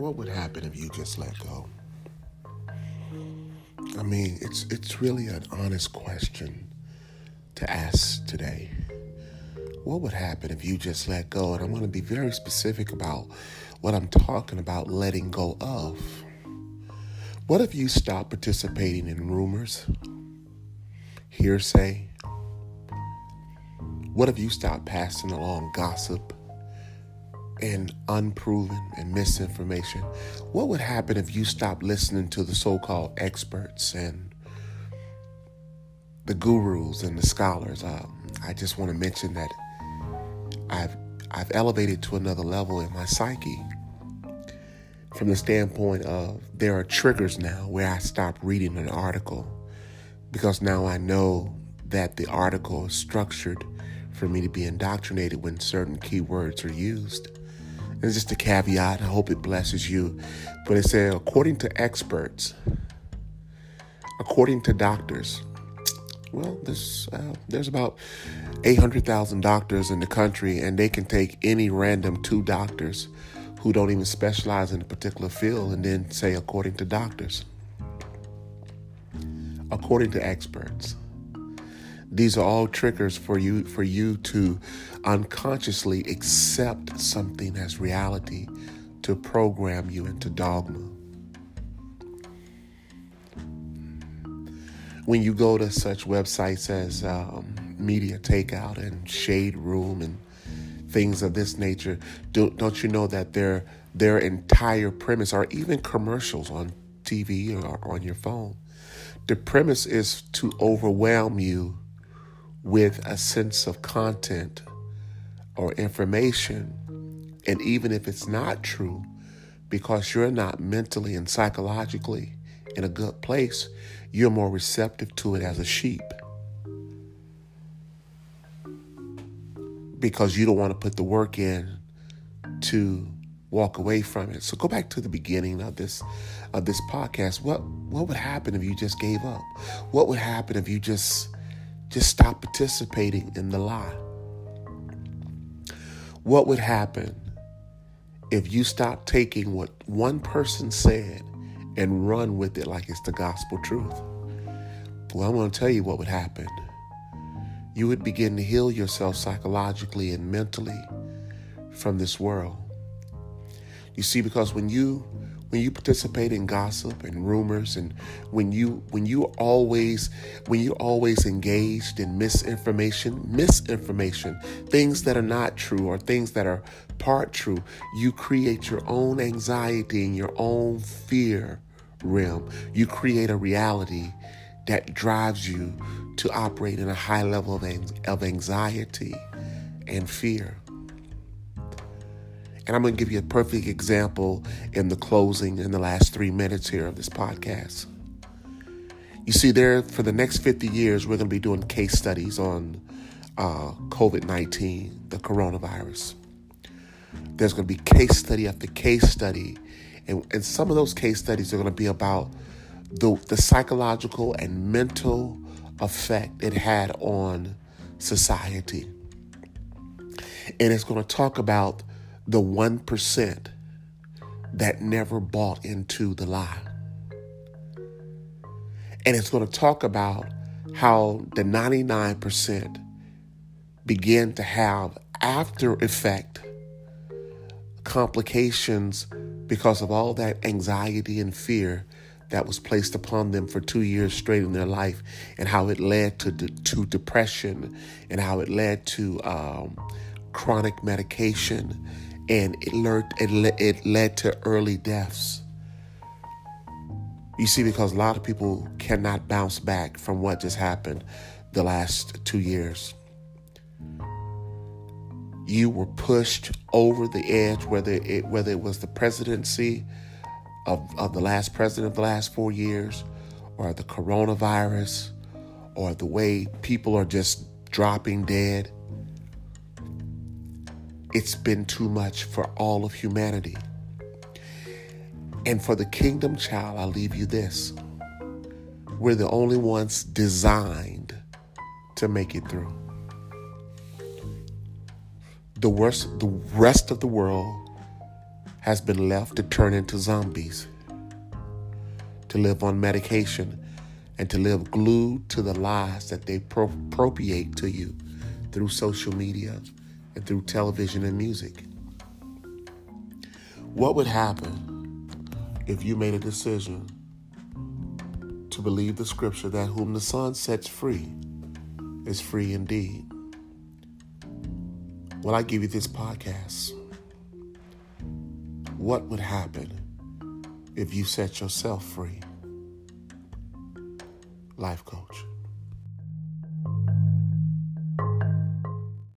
what would happen if you just let go? I mean, it's it's really an honest question to ask today. What would happen if you just let go? And I'm going to be very specific about what I'm talking about letting go of. What if you stop participating in rumors, hearsay? What if you stop passing along gossip and unproven and misinformation? What would happen if you stopped listening to the so called experts and the gurus and the scholars? Um, I just want to mention that I've I've elevated to another level in my psyche from the standpoint of there are triggers now where I stop reading an article because now I know that the article is structured for me to be indoctrinated when certain keywords are used. It's just a caveat. I hope it blesses you. But it says, according to experts, according to doctors, well, there's uh, there's about 800,000 doctors in the country, and they can take any random two doctors who don't even specialize in a particular field and then say, according to doctors, according to experts. These are all triggers for you for you to unconsciously accept something as reality to program you into dogma. When you go to such websites as um, Media Takeout and Shade Room and things of this nature, don't, don't you know that their their entire premise, or even commercials on TV or on your phone, the premise is to overwhelm you with a sense of content or information. And even if it's not true, because you're not mentally and psychologically in a good place, you're more receptive to it as a sheep. Because you don't want to put the work in to walk away from it. So go back to the beginning of this of this podcast. What what would happen if you just gave up? What would happen if you just just stop participating in the lie. What would happen if you stop taking what one person said and run with it like it's the gospel truth? Well, I'm going to tell you what would happen. You would begin to heal yourself psychologically and mentally from this world. You see, because when you when you participate in gossip and rumors and when you when you always when you always engaged in misinformation misinformation things that are not true or things that are part true you create your own anxiety and your own fear realm. You create a reality that drives you to operate in a high level of, of anxiety and fear and I'm going to give you a perfect example in the closing in the last three minutes here of this podcast. You see, there for the next 50 years, we're going to be doing case studies on uh, COVID 19, the coronavirus. There's going to be case study after case study. And, and some of those case studies are going to be about the, the psychological and mental effect it had on society. And it's going to talk about the 1% that never bought into the lie. And it's going to talk about how the 99% begin to have after effect complications because of all that anxiety and fear that was placed upon them for two years straight in their life, and how it led to to depression, and how it led to um, chronic medication, and it led, it, led to early deaths. You see, because a lot of people cannot bounce back from what just happened the last two years. You were pushed over the edge, whether it whether it was the presidency of, of the last president of the last four years, or the coronavirus, or the way people are just dropping dead it's been too much for all of humanity. And for the kingdom child, I leave you this. We're the only ones designed to make it through. The worst, the rest of the world has been left to turn into zombies, to live on medication, and to live glued to the lies that they appropriate to you through social media and through television and music. What would happen if you made a decision to believe the scripture that whom the Son sets free is free indeed? Well, I give you this podcast. What would happen if you set yourself free? Life coach.